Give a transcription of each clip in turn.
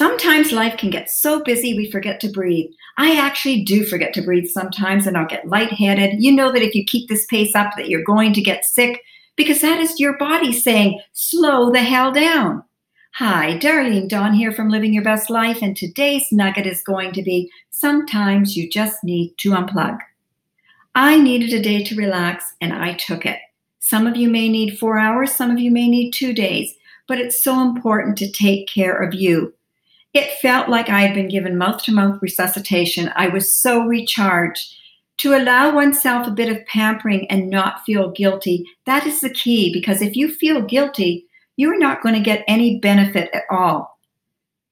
Sometimes life can get so busy we forget to breathe. I actually do forget to breathe sometimes and I'll get lightheaded. You know that if you keep this pace up that you're going to get sick because that is your body saying, slow the hell down. Hi, Darlene Dawn here from Living Your Best Life, and today's nugget is going to be sometimes you just need to unplug. I needed a day to relax, and I took it. Some of you may need four hours, some of you may need two days, but it's so important to take care of you. It felt like I had been given mouth to mouth resuscitation. I was so recharged. To allow oneself a bit of pampering and not feel guilty, that is the key because if you feel guilty, you're not going to get any benefit at all.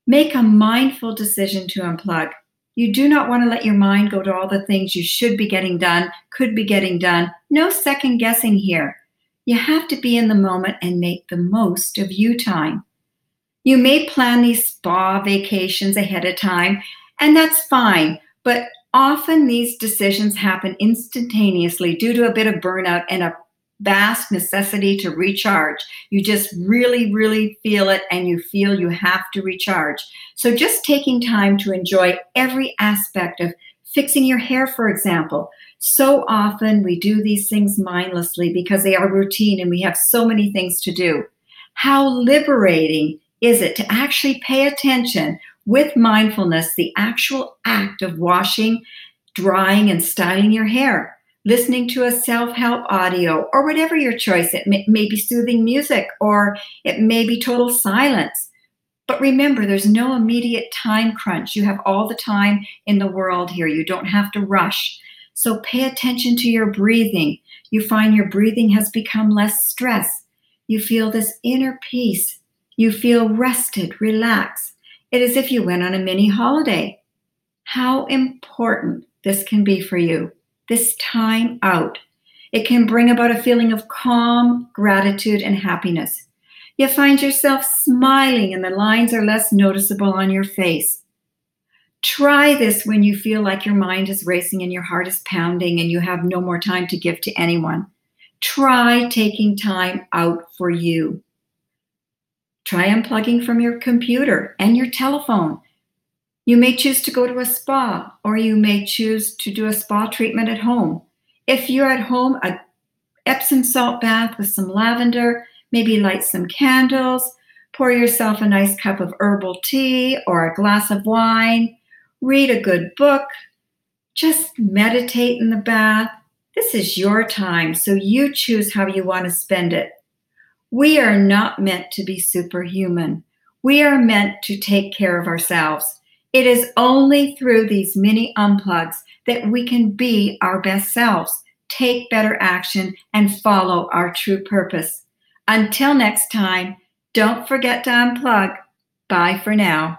Make a mindful decision to unplug. You do not want to let your mind go to all the things you should be getting done, could be getting done. No second guessing here. You have to be in the moment and make the most of you time. You may plan these spa vacations ahead of time, and that's fine, but often these decisions happen instantaneously due to a bit of burnout and a vast necessity to recharge. You just really, really feel it and you feel you have to recharge. So, just taking time to enjoy every aspect of fixing your hair, for example. So often we do these things mindlessly because they are routine and we have so many things to do. How liberating is it to actually pay attention with mindfulness, the actual act of washing, drying, and styling your hair? listening to a self help audio, or whatever your choice. It may, may, be soothing music or it may be total silence. But remember, there's no immediate time crunch. You have all the time in the world here. You don't have to rush. So pay attention to your breathing. You find your breathing has become less stress. You feel this inner peace. You feel rested, relaxed. It is if you went on a mini holiday. How important this can be for you this time out. It can bring about a feeling of calm, gratitude, and happiness. You find yourself smiling and the lines are less noticeable on your face. Try this when you feel like your mind is racing and your heart is pounding and you have no more time to give to anyone. Try taking time out for you. Try unplugging from your computer and your telephone you may choose to go to a spa, or you may choose to do a spa treatment at home. If you're at home, a Epsom salt bath with some lavender, maybe light some candles, pour yourself a nice cup of herbal tea or a glass of wine, read a good book, just meditate in the bath. This is your time, so you choose how you want to spend it. We are not meant to be superhuman. We are meant to take care of ourselves. It is only through these mini unplugs that we can be our best selves, take better action, and follow our true purpose. Until next time, don't forget to unplug. Bye for now.